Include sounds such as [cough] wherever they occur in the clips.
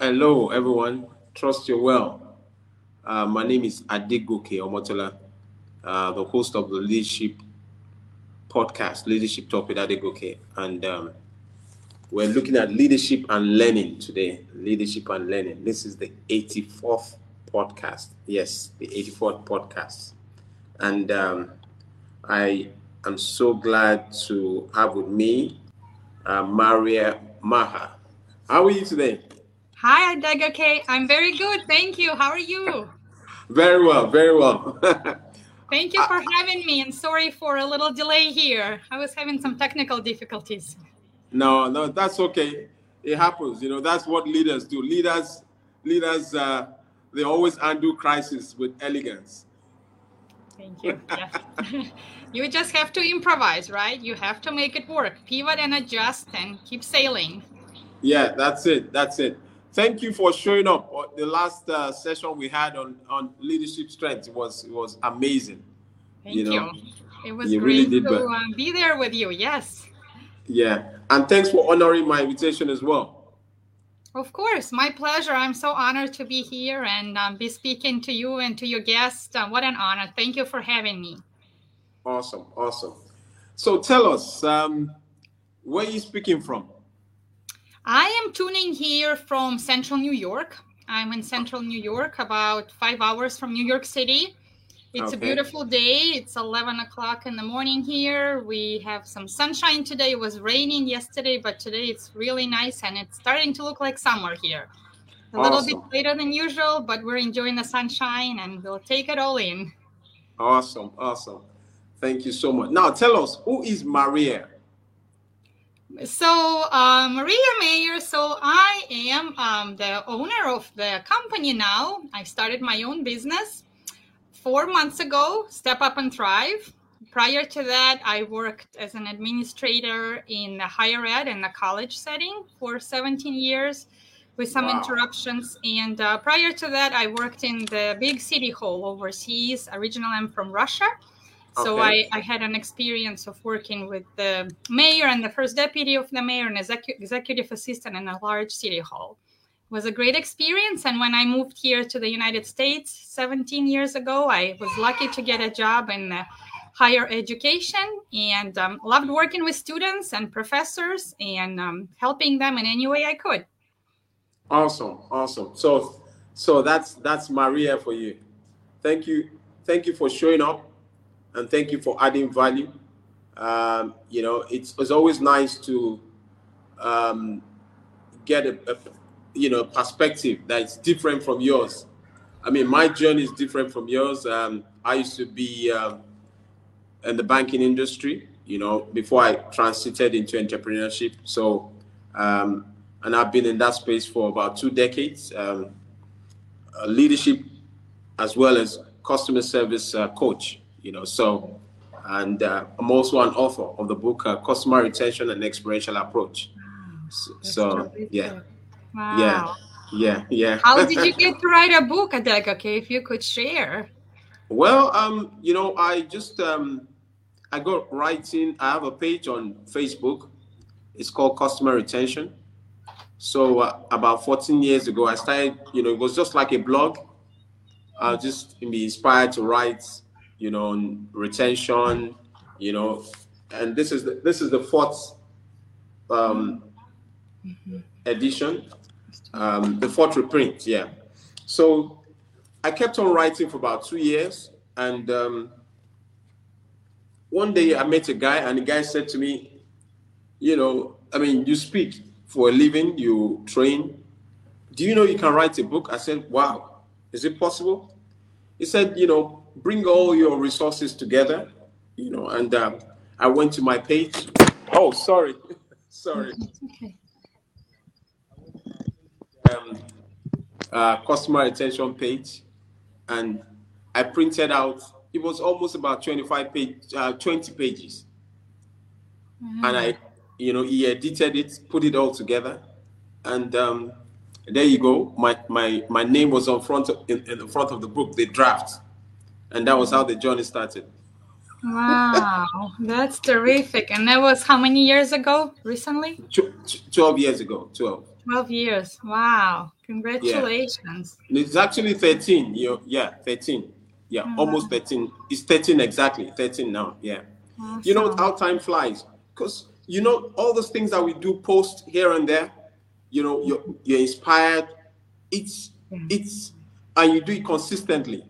Hello, everyone. Trust you're well. Uh, my name is Adegoke Omotola, uh, the host of the Leadership Podcast, Leadership Talk with. And um, we're looking at leadership and learning today. Leadership and learning. This is the 84th podcast. Yes, the 84th podcast. And um, I am so glad to have with me uh, Maria Maier. How are you today? Hi, Adegoke. I'm very good. Thank you. How are you? Very well, very well. [laughs] Thank you for having me, and sorry for a little delay here. I was having some technical difficulties. No, no, that's okay. It happens. You know, that's what leaders do. Leaders, leaders, uh, they always undo crisis with elegance. Thank you. Yes. [laughs] you just have to improvise, right? You have to make it work, pivot and adjust, and keep sailing. Yeah, that's it. That's it. Thank you for showing up. The last uh, session we had on on leadership strength was it was amazing. Thank you. Know, you. It was you great really to uh, be there with you. Yes. Yeah, and thanks for honoring my invitation as well. Of course, my pleasure. I'm so honored to be here and um, be speaking to you and to your guests. Uh, what an honor. Thank you for having me. Awesome, awesome. So tell us, um, where are you speaking from? I am tuning here from central New York. I'm in central New York, about five hours from New York City. It's okay. a beautiful day. It's 11 o'clock in the morning here. We have some sunshine today. It was raining yesterday, but today it's really nice and it's starting to look like summer here. A awesome. little bit later than usual, but we're enjoying the sunshine and we'll take it all in. Awesome. Awesome. Thank you so much. Now tell us, who is Maria? So, uh, Maria Maier, so I am um, the owner of the company now. I started my own business four months ago, Step Up and Thrive. Prior to that, I worked as an administrator in the higher ed and the college setting for 17 years with some wow. interruptions. And uh, prior to that, I worked in the big city hall overseas. Originally, I'm from Russia. So okay. I, I had an experience of working with the mayor and the first deputy of the mayor and execu- executive assistant in a large city hall It was a great experience. And when I moved here to the United States 17 years ago, I was lucky to get a job in higher education and um, loved working with students and professors and um, helping them in any way I could. Awesome, awesome. So, so that's that's Maria for you. Thank you, thank you for showing up, and thank you for adding value. Um, you know, it's it's always nice to um, get a, a you know perspective that's different from yours. I mean, my journey is different from yours. Um, I used to be um, in the banking industry, you know, before I transited into entrepreneurship. So, um, and I've been in that space for about two decades. Um, leadership, as well as customer service uh, coach, you know. So, and uh, I'm also an author of the book uh, Customer Retention and Experiential Approach. So, so yeah. Wow. Yeah. Yeah. Yeah. How did you get to write a book, I'd like, Okay, if you could share. Well, um, you know, I just um I got writing. I have a page on Facebook. It's called Customer Retention. So uh, about 14 years ago, I started. You know, it was just like a blog. I just be inspired to write. You know, retention. You know, and this is the, this is the fourth um, mm-hmm. edition um, the fourth reprint, yeah. So I kept on writing for about two years, and um, one day I met a guy, and the guy said to me, "You know, I mean, you speak for a living, you train. Do you know you can write a book?" I said, "Wow, is it possible?" He said, "You know, bring all your resources together, you know." And um, I went to my page. Oh, sorry, [laughs] sorry. Okay um, uh, customer retention page, and I printed out. It was almost about twenty-five page, uh, twenty pages, mm-hmm. and I, you know, he edited it, put it all together, and um, there you go. My my my name was on front of, in, in the front of the book, the draft, and that was how the journey started. Wow, that's terrific! And that was how many years ago? Recently? Twelve years ago. Twelve. 12 years. Wow. Congratulations. Yeah. It's actually 13. You yeah, 13. Yeah, oh, almost 13. It's 13 exactly. 13 now. Yeah. Awesome. You know how time flies. Because you know, all those things that we do post here and there, you know, you're you're inspired. It's yeah. it's and you do it consistently.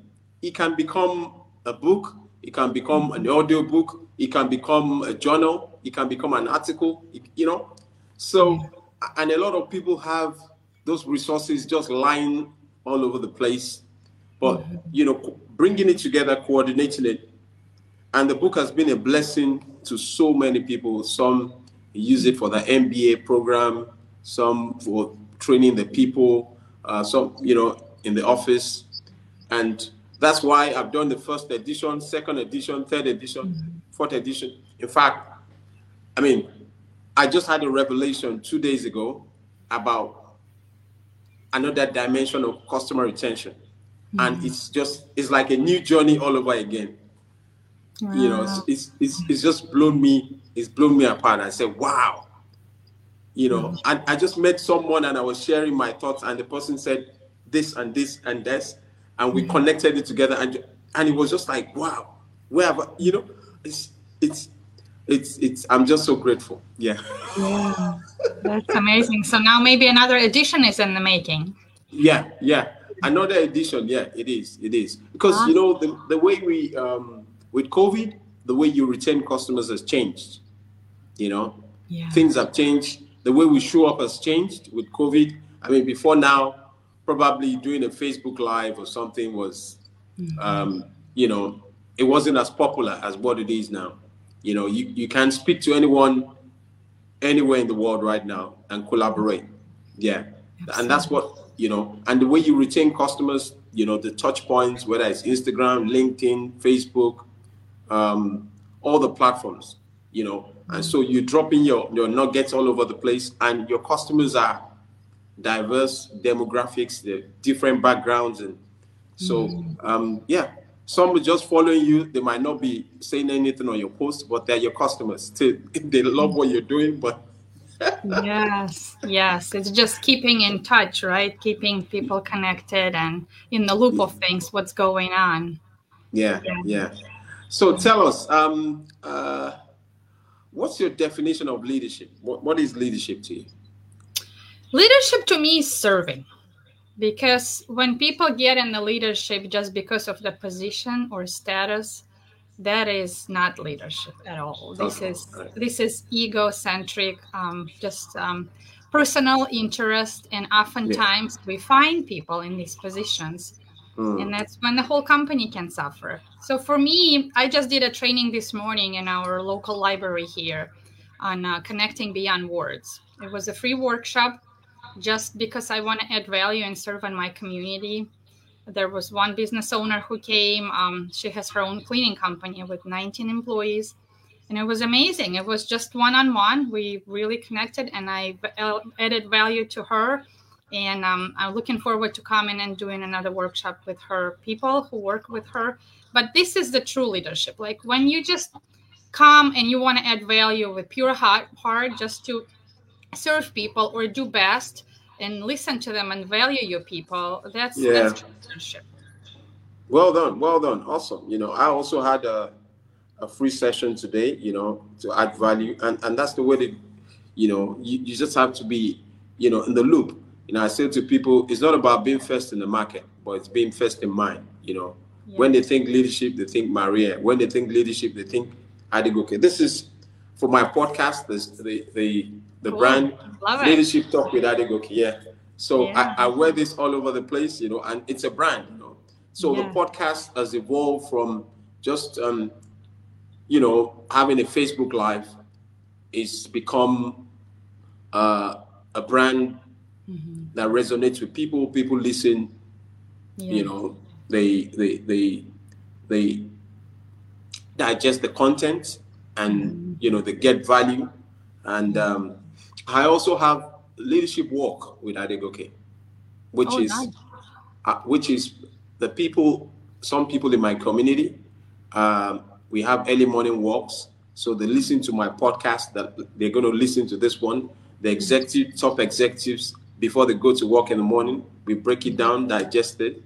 It can become a book, it can become an audio book, it can become a journal, it can become an article, you know. So and a lot of people have those resources just lying all over the place. But you know, bringing it together, coordinating it, and the book has been a blessing to so many people. Some use it for the MBA program, some for training the people, uh, some you know in the office, and that's why I've done the first edition, second edition, third edition, mm-hmm. fourth edition. In fact, I mean, I just had a revelation two days ago about another dimension of customer retention. Mm-hmm. And it's just, it's like a new journey all over again. Wow. You know, it's, it's, it's, it's, just blown me, it's blown me apart. I said, wow. You know, mm-hmm. and I just met someone and I was sharing my thoughts, and the person said this and this and this, and we mm-hmm. connected it together, and and it was just like, wow, where have I, you know, it's it's it's it's i'm just so grateful yeah. Yeah that's [laughs] amazing. So now maybe another edition is in the making. Yeah yeah another edition yeah it is it is. Because you know the, the way we um with covid the way you retain customers has changed you know? Yeah. things have changed. The way we show up has changed with covid. I mean before now probably doing a facebook live or something was mm-hmm. um you know it wasn't as popular as what it is now you know, you, you can speak to anyone anywhere in the world right now and collaborate. Yeah. Absolutely. And that's what, you know, and the way you retain customers, you know, the touch points, whether it's Instagram, LinkedIn, Facebook, um, all the platforms, you know. And so you drop in your, your nuggets all over the place, and your customers are diverse demographics, they're different backgrounds. And so, mm. um, yeah, some are just following you. They might not be saying anything on your post, but they're your customers too. [laughs] They love what you're doing, but [laughs] yes, yes, it's just keeping in touch, right? Keeping people connected and in the loop of things, what's going on. Yeah, yeah. yeah. So tell us, um, uh, what's your definition of leadership? What, what is leadership to you? Leadership to me is serving. Because when people get in the leadership just because of the position or status that is not leadership at all. This is this is egocentric um, just um, personal interest. And oftentimes yeah. we find people in these positions. Mm. and that's when the whole company can suffer. So for me i just did a training this morning in our local library here on uh, connecting beyond words. It was a free workshop just because I want to add value and serve in my community. There was one business owner who came. Um, she has her own cleaning company with 19 employees. And it was amazing. It was just one on one. We really connected, and I added value to her. And um, I'm looking forward to coming and doing another workshop with her people who work with her. But this is the true leadership. Like when you just come and you want to add value with pure heart, heart just to serve people or do best and listen to them and value your people that's yeah. that's leadership well done well done awesome. You know i also had a, a free session today you know to add value and and that's the way that you know you, you just have to be you know in the loop. You know i say to people it's not about being first in the market but it's being first in mind you know. Yeah. when they think leadership they think maria. When they think leadership they think okay this is for my podcast this the the the cool. brand Love leadership it. talk with Adegoke. Yeah. So yeah. I, I, wear this all over the place, you know, and it's a brand, you know. So yeah. the podcast has evolved from just um, you know, having a Facebook live it's become uh, a brand mm-hmm. that resonates with people. People listen, yeah. you know, they they they they digest the content and mm-hmm. you know they get value and um, I also have leadership walk with Adegoke, which oh, is nice. uh, which is the people. Some people in my community, um, we have early morning walks, so they listen to my podcast. That they're going to listen to this one. The executive top executives before they go to work in the morning. We break it down, digest it.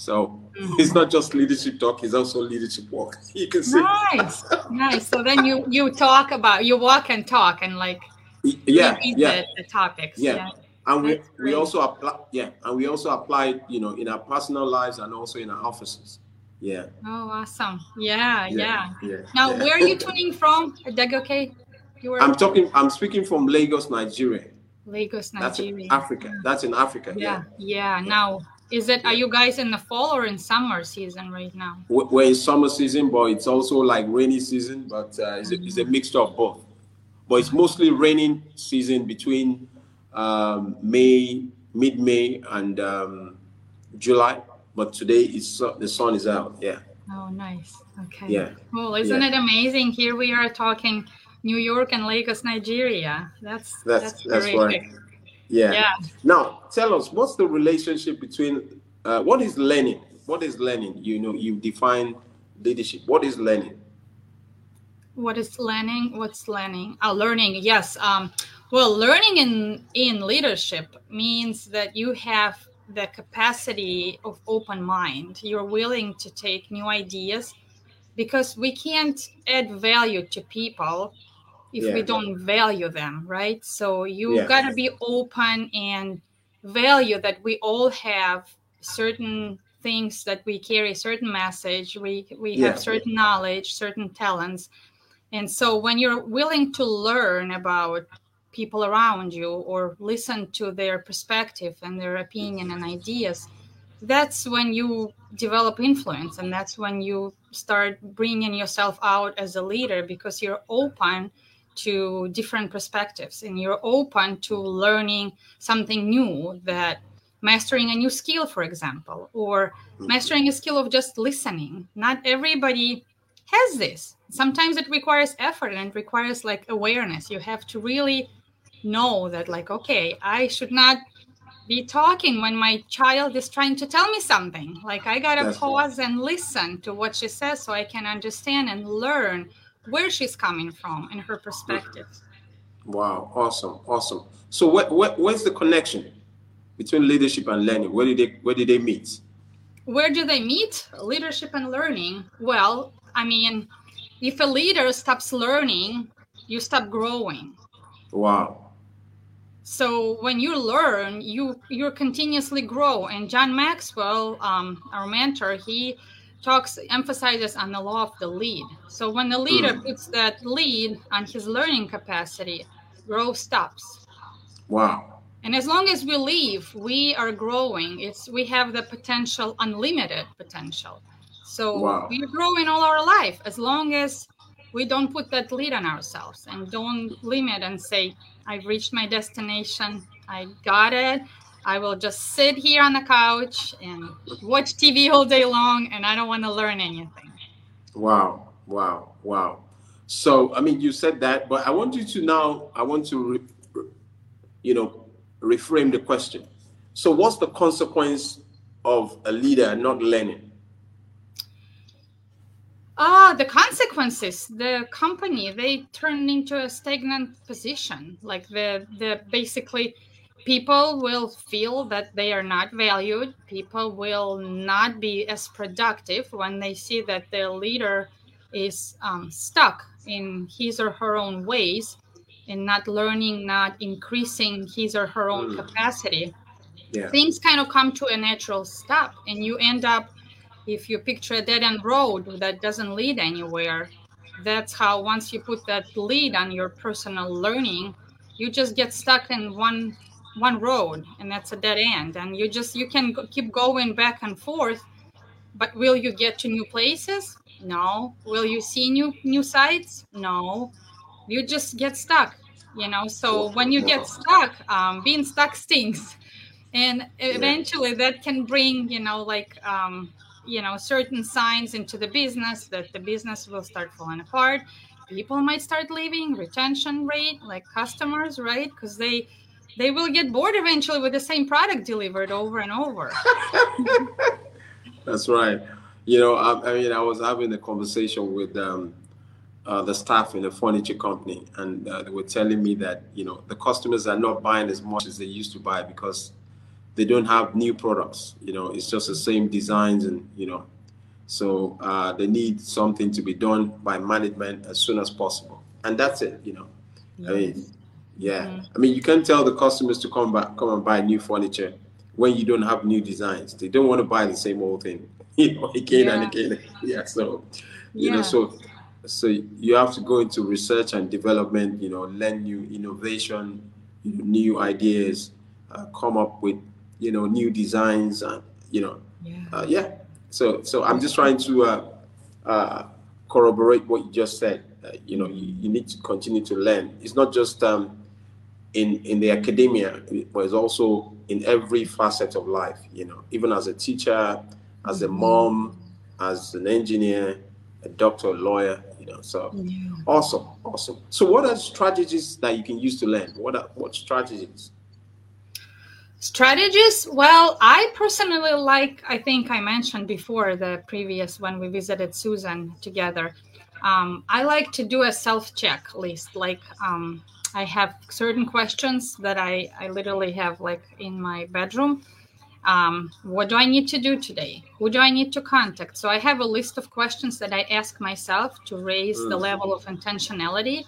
So Mhm. it's not just leadership talk; it's also leadership work. [laughs] You can see. Nice, nice. So then you you talk about you walk and talk and like Yeah, yeah. the, the topics. Yeah. and we, That's we great. also apply yeah and we also apply you know in our personal lives and also in our offices yeah Oh, awesome. Yeah, yeah. yeah Now, yeah. where are you tuning from? Dag, okay? You were i'm talking i'm speaking from lagos nigeria Lagos, that's Nigeria. in africa that's in africa Yeah, yeah, yeah. Now, is it? Are you guys in the fall or in summer season right now? We- we're in summer season but it's also like rainy season but uh, it's, a, it's a mixture of both but it's mostly raining season between um, may mid-may and um, july but today it's uh, the sun is out yeah Oh, nice. Okay. yeah Cool. Isn't Yeah. it amazing? Here we are talking New York and Lagos, Nigeria. That's That's- that's terrific. right. Yeah Yeah. Now, tell us what's the relationship between uh, what is learning? What is learning? You know, you define leadership. What is learning? What is learning? What's learning? Oh, learning. Yes. Um, well, learning in in leadership means that you have the capacity of open mind. You're willing to take new ideas because we can't add value to people if we don't value them, right? So you Yeah. got to be open and value that we all have certain things that we carry certain message we we Yeah. have certain knowledge certain talents and so when you're willing to learn about people around you or listen to their perspective and their opinion and ideas that's when you develop influence and that's when you start bringing yourself out as a leader because you're open to different perspectives and you're open to learning something new that mastering a new skill for example or mm-hmm. mastering a skill of just listening. Not everybody has this. Sometimes it requires effort and it requires like awareness. You have to really know that like okay i should not be talking when my child is trying to tell me something. Like i gotta That's right. pause and listen to what she says so i can understand and learn where she's coming from and her perspective Wow, awesome, awesome. So, where, where, where's the connection between leadership and learning? Where did they Where did they meet? where do they meet leadership and learning well i mean if a leader stops learning you stop growing Wow, so when you learn you you continuously grow and john maxwell um, our mentor he talks emphasizes on the law of the lead. So when the leader Mm. puts that lead on his learning capacity growth stops. Wow, and as long as we leave we are growing. It's we have the potential unlimited potential. So Wow. we are growing all our life as long as we don't put that lead on ourselves and don't limit and say i've reached my destination. I got it i will just sit here on the couch and watch tv all day long and i don't want to learn anything wow, wow, wow. So, I mean, you said that, but I want you to now. I want to, re, re- you know, reframe the question. So, what's the consequence of a leader not learning? Ah, the consequences. The company they turn into a stagnant position. Like the the basically, people will feel that they are not valued. People will not be as productive when they see that their leader is um, stuck in his or her own ways and not learning, not increasing his or her own Mm. capacity Yeah, things kind of come to a natural stop and you end up if you picture a dead end road that doesn't lead anywhere that's how once you put that lead on your personal learning you just get stuck in one one road and that's a dead end. And you just you can go, keep going back and forth but will you get to new places? No. Will you see new new sites? No. You just get stuck you know? So when you get stuck um, being stuck stinks. [laughs] And eventually that can bring you know like um, you know certain signs into the business that the business will start falling apart. People might start leaving retention rate like customers right? Because they they will get bored eventually with the same product delivered over and over [laughs] that's right. You know, I, I mean, I was having a conversation with um, uh, the staff in a furniture company, and uh, they were telling me that you know the customers are not buying as much as they used to buy because they don't have new products. You know, it's just the same designs, and you know, so uh, they need something to be done by management as soon as possible, and that's it. You know, yes. I mean, yeah, mm-hmm. I mean, you can tell the customers to come back, come and buy new furniture when you don't have new designs. They don't want to buy the same old thing, [laughs] you know, again yeah. and again. [laughs] Yeah, so you yeah. know, so so you have to go into research and development. You know, learn new innovation, new ideas, uh, come up with you know new designs, and you know, yeah. Uh, yeah so, so I'm just trying to uh, uh, corroborate what you just said. Uh, you know, you, you, need to continue to learn. It's not just um, in in the academia, but it's also in every facet of life. You know, even as a teacher, as a mom, as an engineer, a doctor, a lawyer. You know, so yeah. awesome, awesome. So, what are strategies that you can use to learn? What are what strategies? Strategies? Well, I personally like, I think I mentioned before the previous when we visited Susan together. Um, I like to do a self check list. Like, um, I have certain questions that I, I literally have like in my bedroom. Um, what do I need to do today? Who do I need to contact? So I have a list of questions that I ask myself to raise the mm. level of intentionality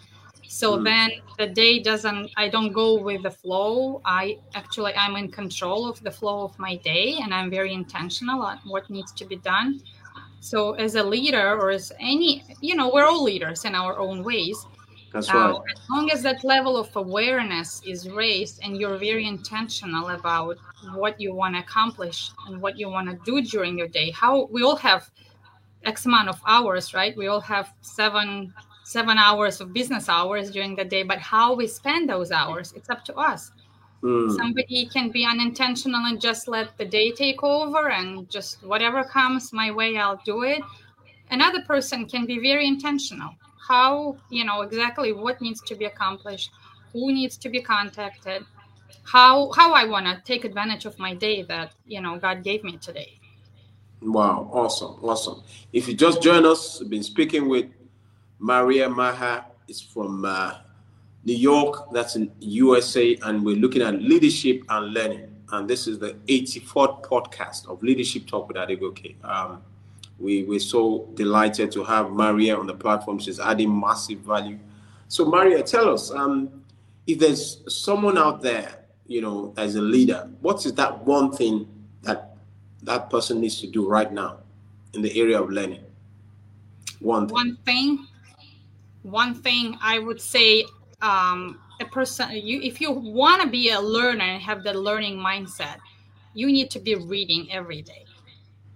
so mm. then the day doesn't i don't go with the flow i actually i'm in control of the flow of my day and i'm very intentional on what needs to be done so as a leader or as any you know we're all leaders in our own ways that's uh, right. as long as that level of awareness is raised and you're very intentional about what you want to accomplish and what you want to do during your day how we all have x amount of hours right we all have seven seven hours of business hours during the day but how we spend those hours it's up to us mm. somebody can be unintentional and just let the day take over and just whatever comes my way i'll do it another person can be very intentional how you know exactly what needs to be accomplished who needs to be contacted how how i want to take advantage of my day that you know god gave me today wow awesome awesome if you just join us we've been speaking with Maria Maier is from uh, New York, that's in USA, and we're looking at leadership and learning. And this is the 84th podcast of Leadership Talk with Adegoke. Um, we, we're so delighted to have Maria on the platform. She's adding massive value. So, Maria, tell us um, if there's someone out there, you know, as a leader, what is that one thing that that person needs to do right now in the area of learning? One thing. One thing one thing I would say um, a person you if you want to be a learner and have the learning mindset, you need to be reading every day.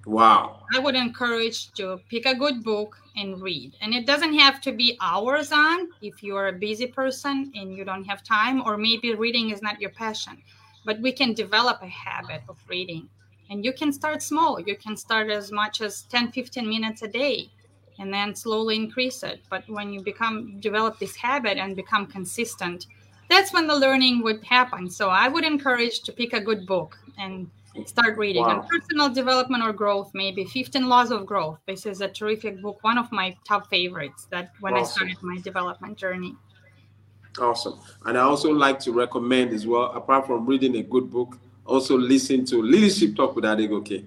Wow. I would encourage to pick a good book and read. And it doesn't have to be hours on if you're a busy person and you don't have time, or maybe reading is not your passion. But we can develop a habit of reading. And you can start small. You can start as much as 10, 15 minutes a day and then slowly increase it but when you become develop this habit and become consistent that's when the learning would happen so i would encourage to pick a good book and start reading wow. on personal development or growth maybe 15 laws of growth this is a terrific book one of my top favorites that when awesome. i started my development journey awesome and i also like to recommend as well apart from reading a good book also listen to leadership talk with adegoke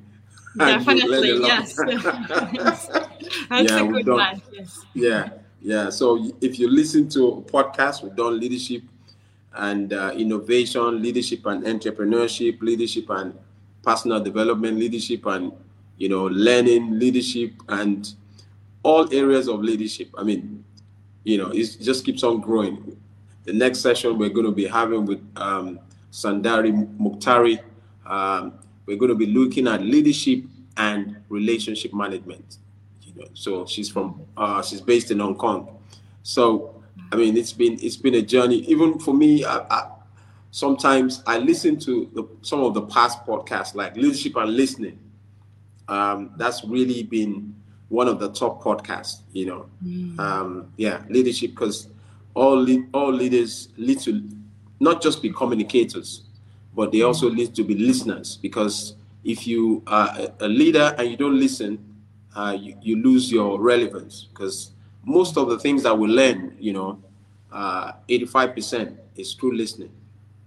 [laughs] Definitely, yes. [laughs] [laughs] That's yeah, a good one. Yes. Yeah, yeah. So if you listen to a podcast, we've done leadership and uh, innovation, leadership and entrepreneurship, leadership and personal development, leadership and you know learning, leadership and all areas of leadership. I mean, you know, it just keeps on growing. The next session we're going to be having with um, Sandari Muktari. Um, we're going to be looking at leadership and relationship management. You know, so she's from uh, she's based in Hong Kong. So I mean, it's been it's been a journey. Even for me, I, I, sometimes I listen to the, some of the past podcasts, like leadership and listening. Um, that's really been one of the top podcasts. You know, mm. um, yeah, leadership because all all leaders need to not just be communicators but they also need to be listeners because if you are a leader and you don't listen, uh, you, you lose your relevance because most of the things that we learn, you know, uh, 85% is through listening,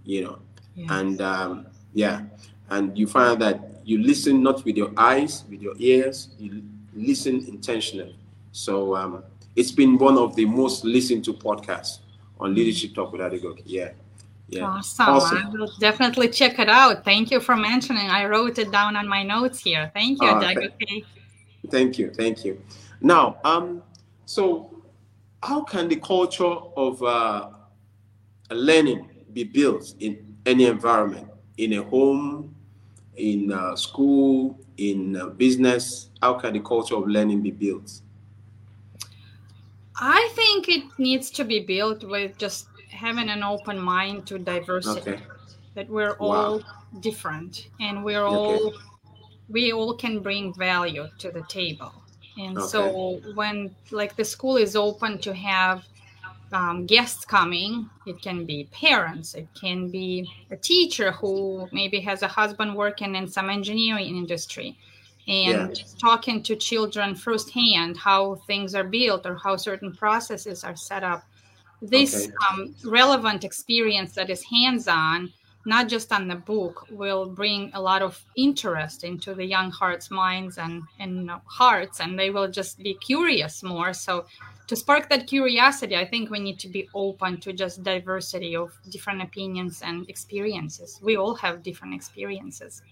you know, yes. and um, yeah, and you find that you listen not with your eyes, with your ears, you listen intentionally. So um, it's been one of the most listened to podcasts on Leadership Talk with Adegoke. Yeah. Yeah. Awesome. awesome. I will definitely check it out. Thank you for mentioning. I wrote it down on my notes here. Thank you, uh, th- Thank you. Thank you. Now, um, so how can the culture of uh, learning be built in any environment, in a home, in uh, school, in uh, business? How can the culture of learning be built? I think it needs to be built with just having an open mind to diversity. Okay. That we're all wow. different and we're all okay. we all can bring value to the table. And okay. so when like the school is open to have um, guests coming. It can be parents. It can be a teacher who maybe has a husband working in some engineering industry and yeah. talking to children firsthand how things are built or how certain processes are set up. This okay. um, relevant experience that is hands on, not just on the book, will bring a lot of interest into the young hearts, minds, and, and hearts, and they will just be curious more. So to spark that curiosity, I think we need to be open to just diversity of different opinions and experiences. We all have different experiences.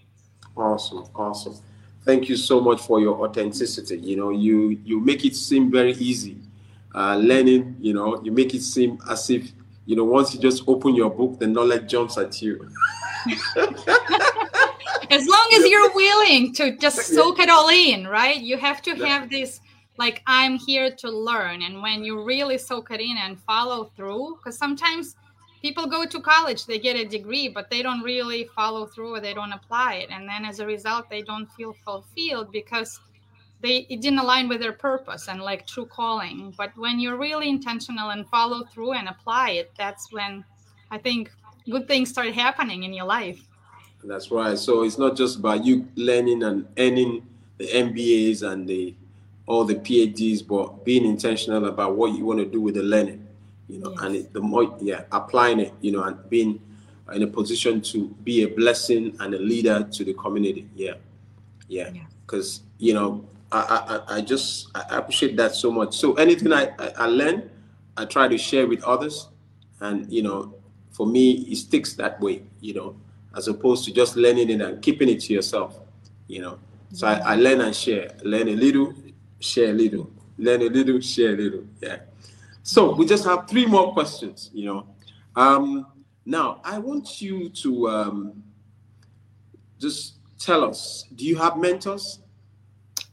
Awesome, awesome. Thank you so much for your authenticity. You know, you you make it seem very easy. Uh, learning, you know, you make it seem as if you know once you just open your book, the knowledge jumps at you. [laughs] as long as you're willing to just soak it all in, right? You have to have this like i'm here to learn and when you really soak it in and follow through because sometimes people go to college they get a degree but they don't really follow through or they don't apply it and then as a result they don't feel fulfilled because they it didn't align with their purpose and like true calling but when you're really intentional and follow through and apply it that's when i think good things start happening in your life that's right so it's not just about you learning and earning the mbas and the all the PhDs, but being intentional about what you want to do with the learning, you know, yes. and it, the more, yeah, applying it, you know, and being in a position to be a blessing and a leader to the community. Yeah, yeah, because yeah. you know, I, I, I just I appreciate that so much. So anything I, I, I learn, I try to share with others, and you know, for me, it sticks that way, you know, as opposed to just learning it and keeping it to yourself, you know. So I, I learn and share, learn a little, share a little, learn a little, share a little. Yeah. So we just have three more questions, you know. Um, now, I want you to um, just tell us do you have mentors?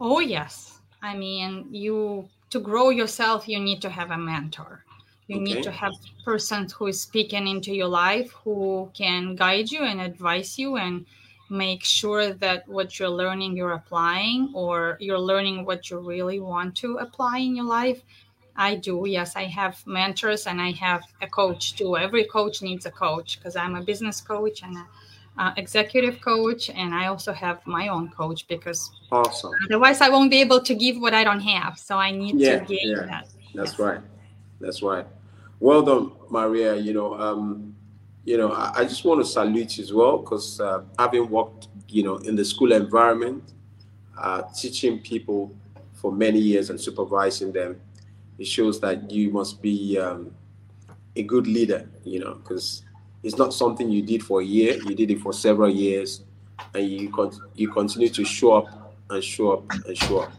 Oh, yes. I mean, you to grow yourself, you need to have a mentor. You okay. need to have a person who is speaking into your life, who can guide you and advise you and make sure that what you're learning you're applying or you're learning what you really want to apply in your life i do yes i have mentors and i have a coach too every coach needs a coach because i'm a business coach and a uh, executive coach and i also have my own coach because awesome. otherwise i won't be able to give what i don't have. So i need yeah, to gain yeah. that. That's yes. right. That's right. Well done maria. You know um you know, I, I just want to salute you as well because uh, having worked, you know, in the school environment, uh, teaching people for many years and supervising them, it shows that you must be um, a good leader, you know, because it's not something you did for a year, you did it for several years, and you con- you continue to show up and show up and show up.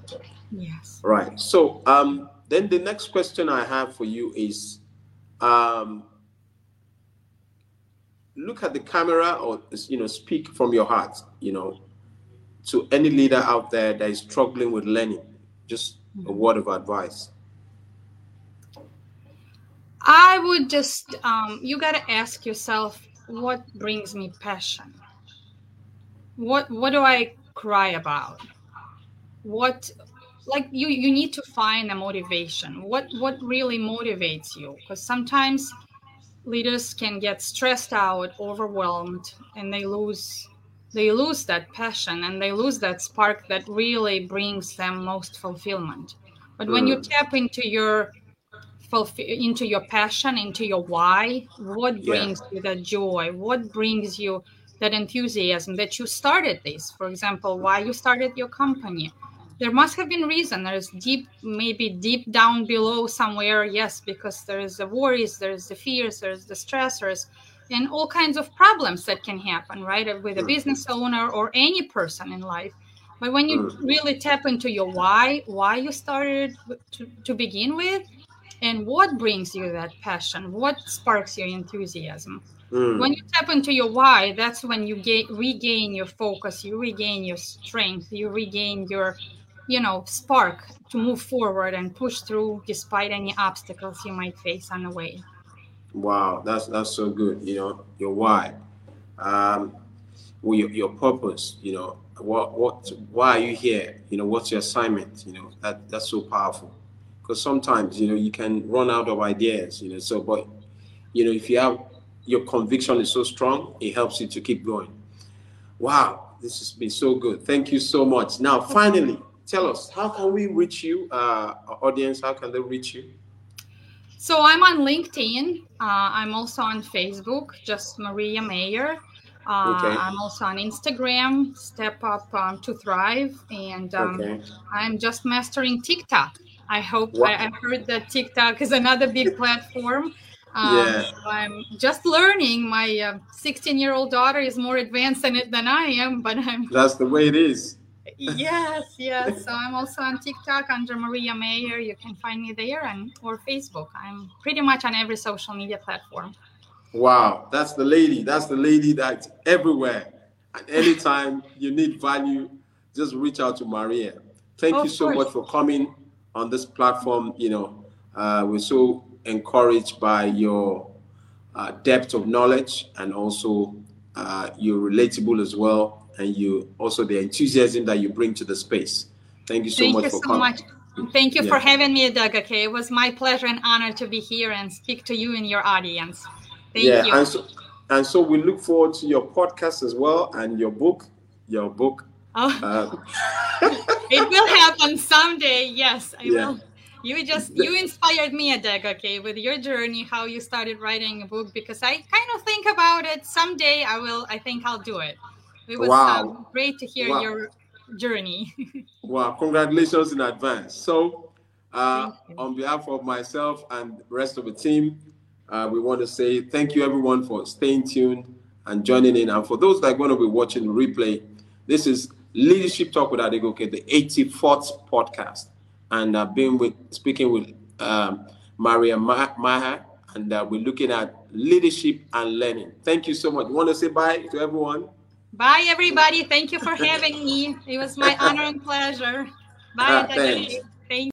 Yes. Right. So um, then the next question I have for you is um, look at the camera or you know speak from your heart you know to any leader out there that is struggling with learning just a mm-hmm. word of advice i would just um, you got to ask yourself what brings me passion? What what do i cry about? What like you you need to find a motivation. What what really motivates you? Because sometimes leaders can get stressed out overwhelmed and they lose they lose that passion and they lose that spark that really brings them most fulfillment. But when you tap into your into your passion, into your why, what brings yeah. you that joy? What brings you that enthusiasm that you started this? For example, why you started your company? There must have been reason. There's deep, maybe deep down below somewhere. Yes, because there's the worries, there's the fears, there's the stressors, and all kinds of problems that can happen, right, with a hmm. business owner or any person in life. But when you hmm. really tap into your why, why you started to, to begin with, and what brings you that passion? What sparks your enthusiasm? Mm. when you tap into your why that's when you get, regain your focus you regain your strength you regain your you know spark to move forward and push through despite any obstacles you might face on the way. Wow that's that's so good you know your why. Um well, your, your purpose you know what what why are you here? You know what's your assignment? You know that that's so powerful because sometimes you know you can run out of ideas you know so but you know if you have your conviction is so strong it helps you to keep going. Wow this has been so good. Thank you so much. Now finally tell us how can we reach you uh audience? How can they reach you? So i'm on linkedin. Uh, i'm also on facebook just maria Maier uh, okay. I'm also on Instagram, Step Up um, to Thrive, and um, okay. I'm just mastering TikTok. I hope I, I, heard that TikTok is another big [laughs] platform. Um, yeah. I'm just learning. My 16 uh, year old daughter is more advanced in it than I am, but I'm. [laughs] That's the way it is. yes, [laughs] yes. So I'm also on TikTok under Maria Maier. You can find me there and or Facebook. I'm pretty much on every social media platform. Wow, that's the lady. That's the lady that's everywhere. And anytime you need value, just reach out to Maria. Thank you so much for coming on this platform, you know, uh, we're so encouraged by your uh, depth of knowledge and also uh, you're relatable as well, and you also the enthusiasm that you bring to the space. Thank you so Thank much you for so coming. Much. Thank you yeah. for having me, Doug. Okay, it was my pleasure and honor to be here and speak to you and your audience. Thank yeah, you. And so, and so we look forward to your podcast as well and your book. Your book. Oh. Uh, [laughs] it will happen someday. Yes, I yeah. will. You just you inspired me, Adegoke, with your journey, how you started writing a book, because I kind of think about it. Someday I will. I think I'll do it. It was wow. um, great to hear wow. your journey. [laughs] wow! Congratulations in advance. So, uh, on behalf of myself and the rest of the team, uh, we want to say thank you everyone for staying tuned and joining in. And for those that are going to be watching the replay, this is Leadership Talk with Adegoke, the 84th podcast. And I've been with speaking with um, Maria Maier, and uh, we're looking at leadership and learning. Thank you so much. You want to say bye to everyone? Bye, everybody. Thank you for having me. It was my honor and pleasure. Bye, uh,